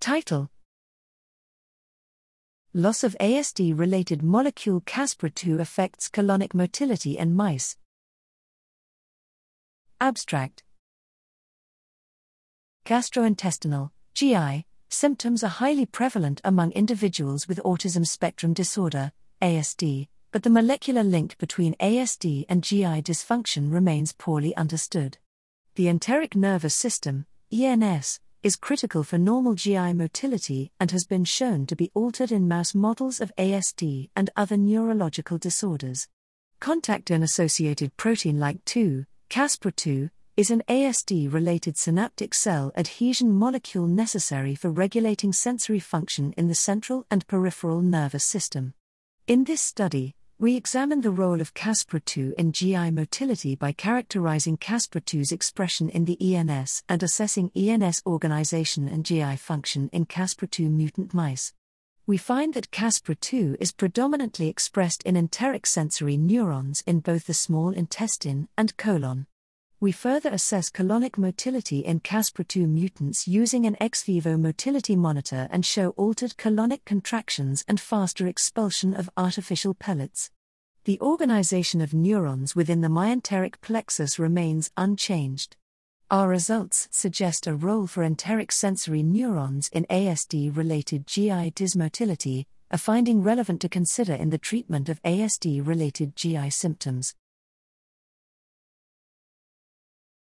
Title Loss of ASD related molecule Caspr2 affects colonic motility in mice. Abstract Gastrointestinal, GI, symptoms are highly prevalent among individuals with autism spectrum disorder, ASD, but the molecular link between ASD and GI dysfunction remains poorly understood. The enteric nervous system, ENS, is critical for normal GI motility and has been shown to be altered in mouse models of ASD and other neurological disorders. Contactin associated protein like 2, Caspr2, is an ASD related synaptic cell adhesion molecule necessary for regulating sensory function in the central and peripheral nervous system. In this study, we examined the role of CASPR2 in GI motility by characterizing CASPR2's expression in the ENS and assessing ENS organization and GI function in CASPR2 mutant mice we find that CASPR2 is predominantly expressed in enteric sensory neurons in both the small intestine and colon. We further assess colonic motility in Caspr2 mutants using an ex vivo motility monitor and show altered colonic contractions and faster expulsion of artificial pellets. The organization of neurons within the myenteric plexus remains unchanged. Our results suggest a role for enteric sensory neurons in ASD related GI dysmotility, a finding relevant to consider in the treatment of ASD related GI symptoms.